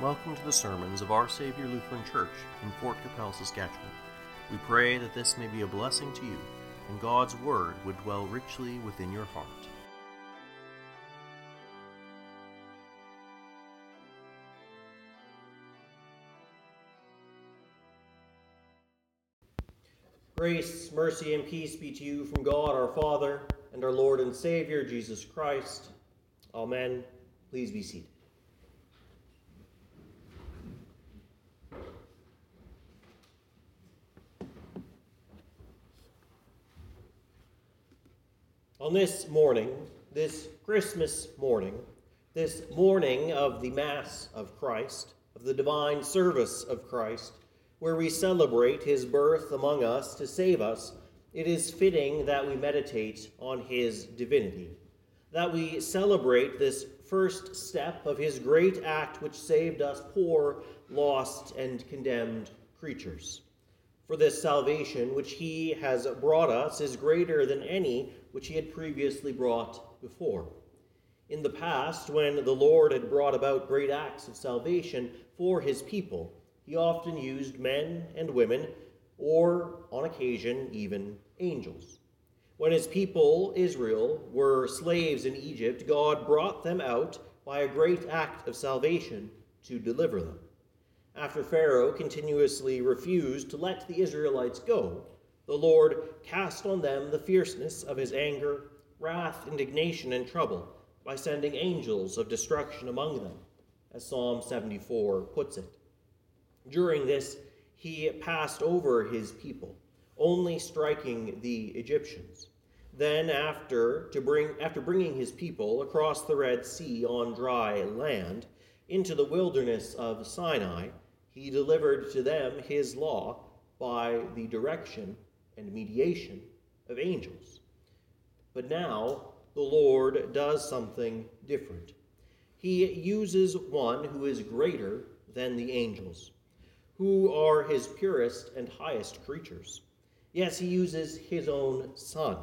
Welcome to the sermons of Our Savior Lutheran Church in Fort Qu'Appelle, Saskatchewan. We pray that this may be a blessing to you, and God's Word would dwell richly within your heart. Grace, mercy, and peace be to you from God our Father and our Lord and Savior Jesus Christ. Amen. Please be seated. On this morning, this Christmas morning, this morning of the Mass of Christ, of the divine service of Christ, where we celebrate his birth among us to save us, it is fitting that we meditate on his divinity, that we celebrate this first step of his great act which saved us poor, lost, and condemned creatures. For this salvation which he has brought us is greater than any which he had previously brought before. In the past, when the Lord had brought about great acts of salvation for his people, he often used men and women, or on occasion, even angels. When his people, Israel, were slaves in Egypt, God brought them out by a great act of salvation to deliver them. After Pharaoh continuously refused to let the Israelites go, the Lord cast on them the fierceness of his anger, wrath, indignation, and trouble by sending angels of destruction among them, as Psalm 74 puts it. During this, he passed over his people, only striking the Egyptians. Then, after, to bring, after bringing his people across the Red Sea on dry land into the wilderness of Sinai, he delivered to them his law by the direction and mediation of angels. But now the Lord does something different. He uses one who is greater than the angels, who are his purest and highest creatures. Yes, he uses his own Son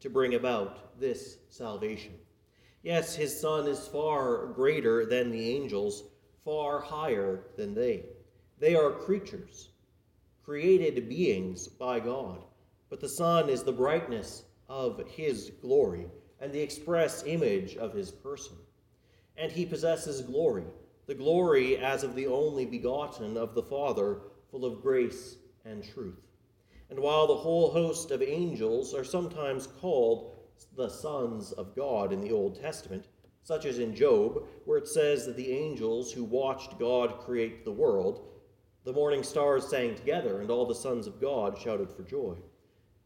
to bring about this salvation. Yes, his Son is far greater than the angels, far higher than they. They are creatures, created beings by God but the Son is the brightness of his glory and the express image of his person. And he possesses glory, the glory as of the only begotten of the Father, full of grace and truth. And while the whole host of angels are sometimes called the sons of God in the Old Testament, such as in Job, where it says that the angels who watched God create the world, the morning stars sang together, and all the sons of God shouted for joy.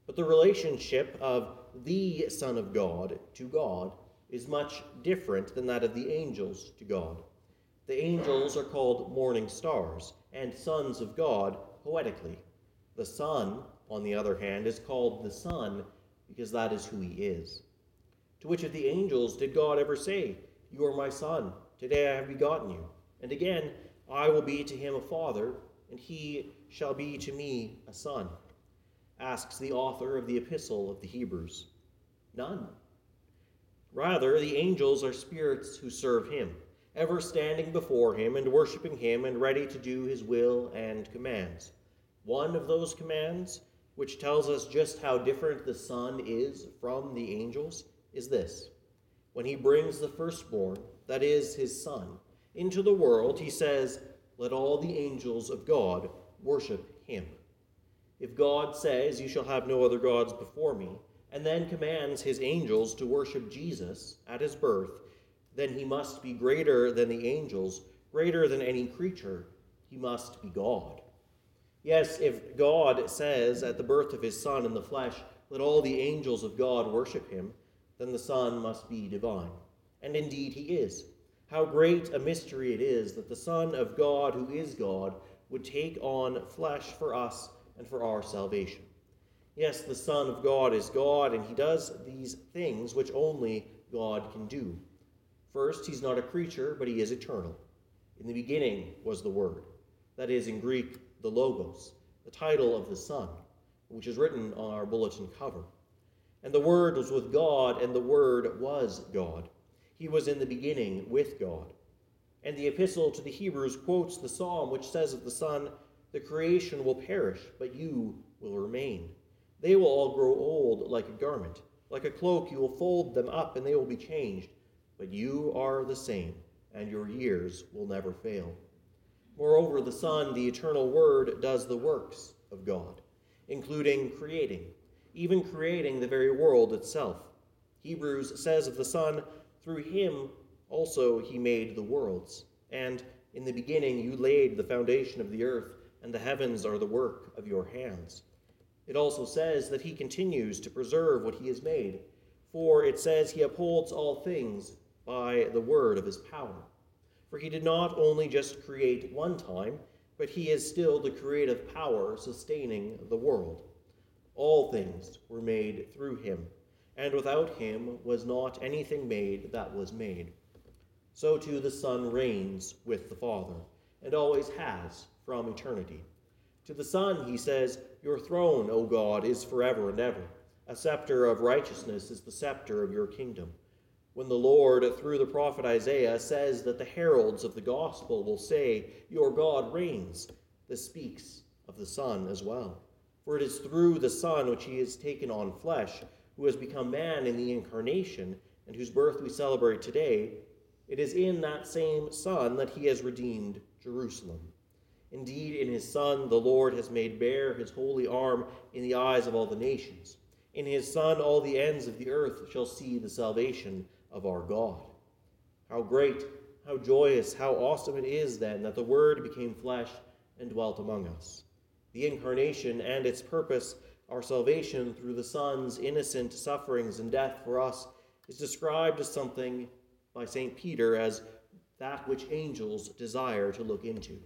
But the relationship of the Son of God to God is much different than that of the angels to God. The angels are called morning stars and sons of God poetically. The Son, on the other hand, is called the Son because that is who he is. To which of the angels did God ever say, You are my Son, today I have begotten you? And again, I will be to him a father, and he shall be to me a son asks the author of the Epistle of the Hebrews. None. Rather, the angels are spirits who serve him, ever standing before him and worshiping him and ready to do his will and commands. One of those commands, which tells us just how different the Son is from the angels, is this. When he brings the firstborn, that is, his Son, into the world, he says, Let all the angels of God worship him. If God says, You shall have no other gods before me, and then commands his angels to worship Jesus at his birth, then he must be greater than the angels, greater than any creature. He must be God. Yes, if God says at the birth of his Son in the flesh, Let all the angels of God worship him, then the Son must be divine. And indeed he is. How great a mystery it is that the Son of God, who is God, would take on flesh for us and for our salvation. Yes, the Son of God is God, and he does these things which only God can do. First, he's not a creature, but he is eternal. In the beginning was the Word. That is, in Greek, the Logos, the title of the Son, which is written on our bulletin cover. And the Word was with God, and the Word was God. He was in the beginning with God. And the epistle to the Hebrews quotes the psalm which says of the Son, The creation will perish, but you will remain. They will all grow old like a garment. Like a cloak, you will fold them up, and they will be changed. But you are the same, and your years will never fail. Moreover, the Son, the eternal Word, does the works of God, including creating, even creating the very world itself. Hebrews says of the Son, Through him also he made the worlds. And in the beginning you laid the foundation of the earth, and the heavens are the work of your hands. It also says that he continues to preserve what he has made, for it says he upholds all things by the word of his power. For he did not only just create one time, but he is still the creative power sustaining the world. All things were made through him, and without him was not anything made that was made. So too the Son reigns with the Father, and always has from eternity. To the Son, he says, Your throne, O God, is forever and ever. A scepter of righteousness is the scepter of your kingdom. When the Lord, through the prophet Isaiah, says that the heralds of the gospel will say, Your God reigns, this speaks of the Son as well. For it is through the Son which he has taken on flesh, who has become man in the incarnation, and whose birth we celebrate today, it is in that same Son that he has redeemed Jerusalem. Indeed, in his Son, the Lord has made bare his holy arm in the eyes of all the nations. In his Son, all the ends of the earth shall see the salvation of our God. How great, how joyous, how awesome it is then that the Word became flesh and dwelt among us. The incarnation and its purpose, our salvation through the Son's innocent sufferings and death for us, is described as something by St. Peter as that which angels desire to look into.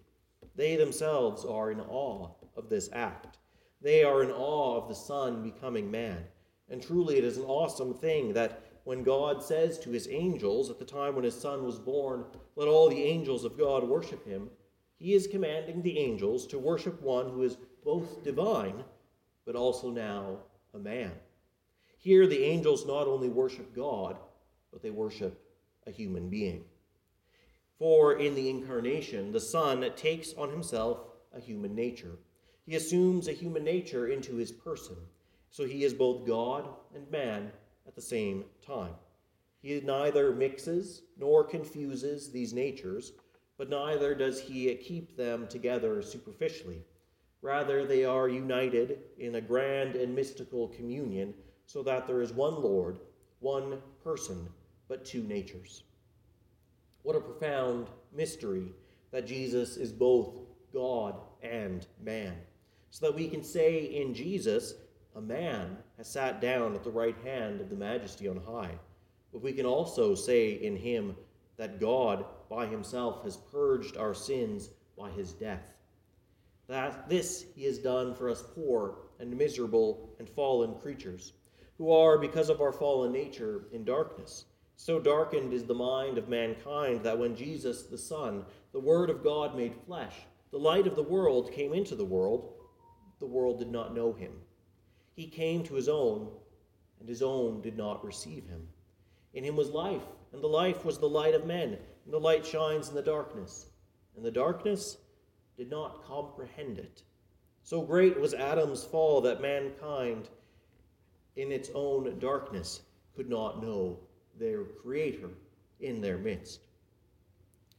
They themselves are in awe of this act. They are in awe of the Son becoming man. And truly, it is an awesome thing that when God says to his angels at the time when his Son was born, Let all the angels of God worship him, he is commanding the angels to worship one who is both divine, but also now a man. Here, the angels not only worship God, but they worship a human being. For in the incarnation, the Son takes on himself a human nature. He assumes a human nature into his person, so he is both God and man at the same time. He neither mixes nor confuses these natures, but neither does he keep them together superficially. Rather, they are united in a grand and mystical communion, so that there is one Lord, one person, but two natures. What a profound mystery that Jesus is both God and man. So that we can say in Jesus, a man has sat down at the right hand of the majesty on high. But we can also say in him that God by himself has purged our sins by his death. That this he has done for us poor and miserable and fallen creatures, who are, because of our fallen nature, in darkness so darkened is the mind of mankind that when Jesus, the Son, the Word of God made flesh, the light of the world came into the world, the world did not know him. He came to his own, and his own did not receive him. In him was life, and the life was the light of men, and the light shines in the darkness, and the darkness did not comprehend it. So great was Adam's fall that mankind, in its own darkness, could not know their Creator in their midst.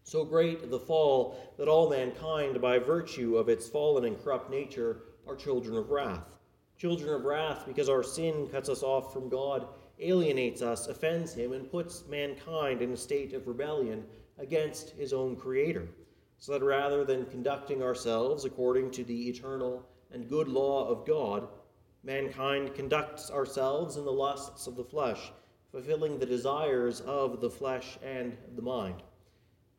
So great the fall that all mankind, by virtue of its fallen and corrupt nature, are children of wrath. Children of wrath because our sin cuts us off from God, alienates us, offends Him, and puts mankind in a state of rebellion against His own Creator. So that rather than conducting ourselves according to the eternal and good law of God, mankind conducts ourselves in the lusts of the flesh fulfilling the desires of the flesh and the mind.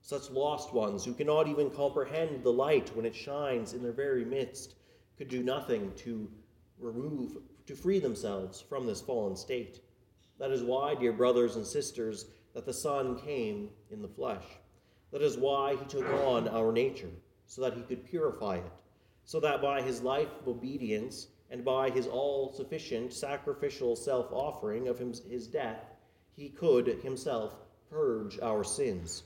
Such lost ones who cannot even comprehend the light when it shines in their very midst could do nothing to remove, to free themselves from this fallen state. That is why, dear brothers and sisters, that the Son came in the flesh. That is why he took on our nature, so that he could purify it, so that by his life of obedience and by his all sufficient sacrificial self offering of his death, he could himself purge our sins.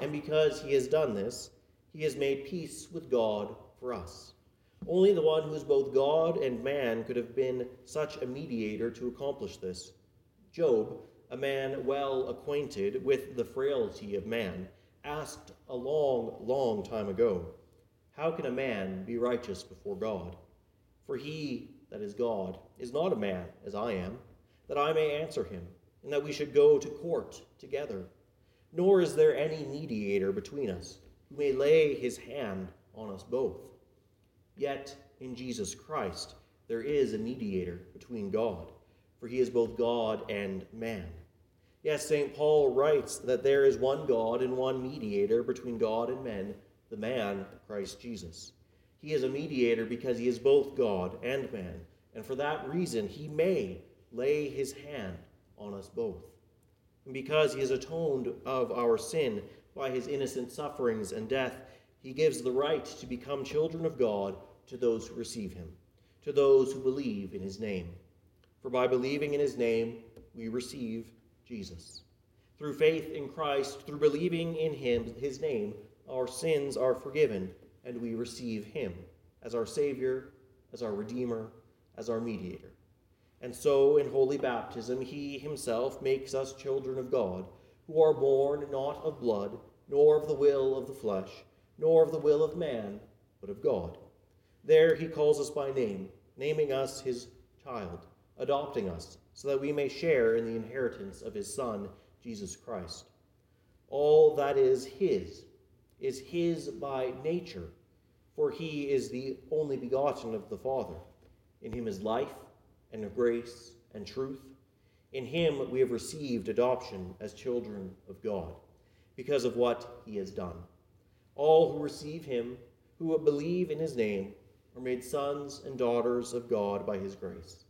And because he has done this, he has made peace with God for us. Only the one who is both God and man could have been such a mediator to accomplish this. Job, a man well acquainted with the frailty of man, asked a long, long time ago, How can a man be righteous before God? For he, that is God, is not a man as I am, that I may answer him, and that we should go to court together. Nor is there any mediator between us who may lay his hand on us both. Yet in Jesus Christ there is a mediator between God, for he is both God and man. Yes, St. Paul writes that there is one God and one mediator between God and men, the man, Christ Jesus. He is a mediator because he is both God and man, and for that reason he may lay his hand on us both. And because he has atoned of our sin by his innocent sufferings and death, he gives the right to become children of God to those who receive him, to those who believe in his name. For by believing in his name, we receive Jesus. Through faith in Christ, through believing in him, his name, our sins are forgiven, and we receive him as our Savior, as our Redeemer, as our mediator. And so, in holy baptism, he himself makes us children of God, who are born not of blood, nor of the will of the flesh, nor of the will of man, but of God. There he calls us by name, naming us his child, adopting us, so that we may share in the inheritance of his Son, Jesus Christ. All that is his is his by nature, for he is the only begotten of the Father. In him is life and grace and truth. In him we have received adoption as children of God, because of what he has done. All who receive him, who believe in his name, are made sons and daughters of God by his grace.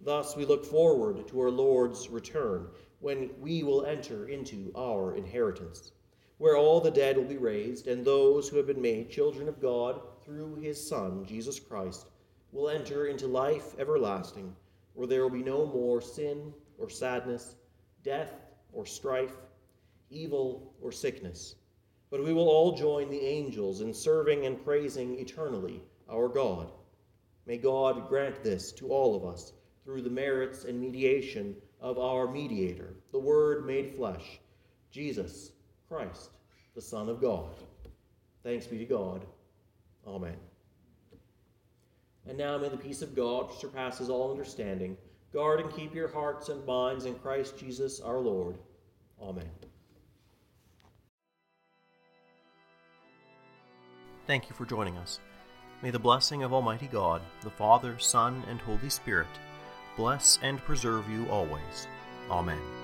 Thus we look forward to our Lord's return, when we will enter into our inheritance, where all the dead will be raised, and those who have been made children of God through his Son, Jesus Christ, will enter into life everlasting, where there will be no more sin or sadness, death or strife, evil or sickness. But we will all join the angels in serving and praising eternally our God. May God grant this to all of us through the merits and mediation of our mediator, the Word made flesh, Jesus Christ, the Son of God. Thanks be to God. Amen. And now may the peace of God, which surpasses all understanding, guard and keep your hearts and minds in Christ Jesus our Lord. Amen. Thank you for joining us. May the blessing of Almighty God, the Father, Son, and Holy Spirit bless and preserve you always. Amen.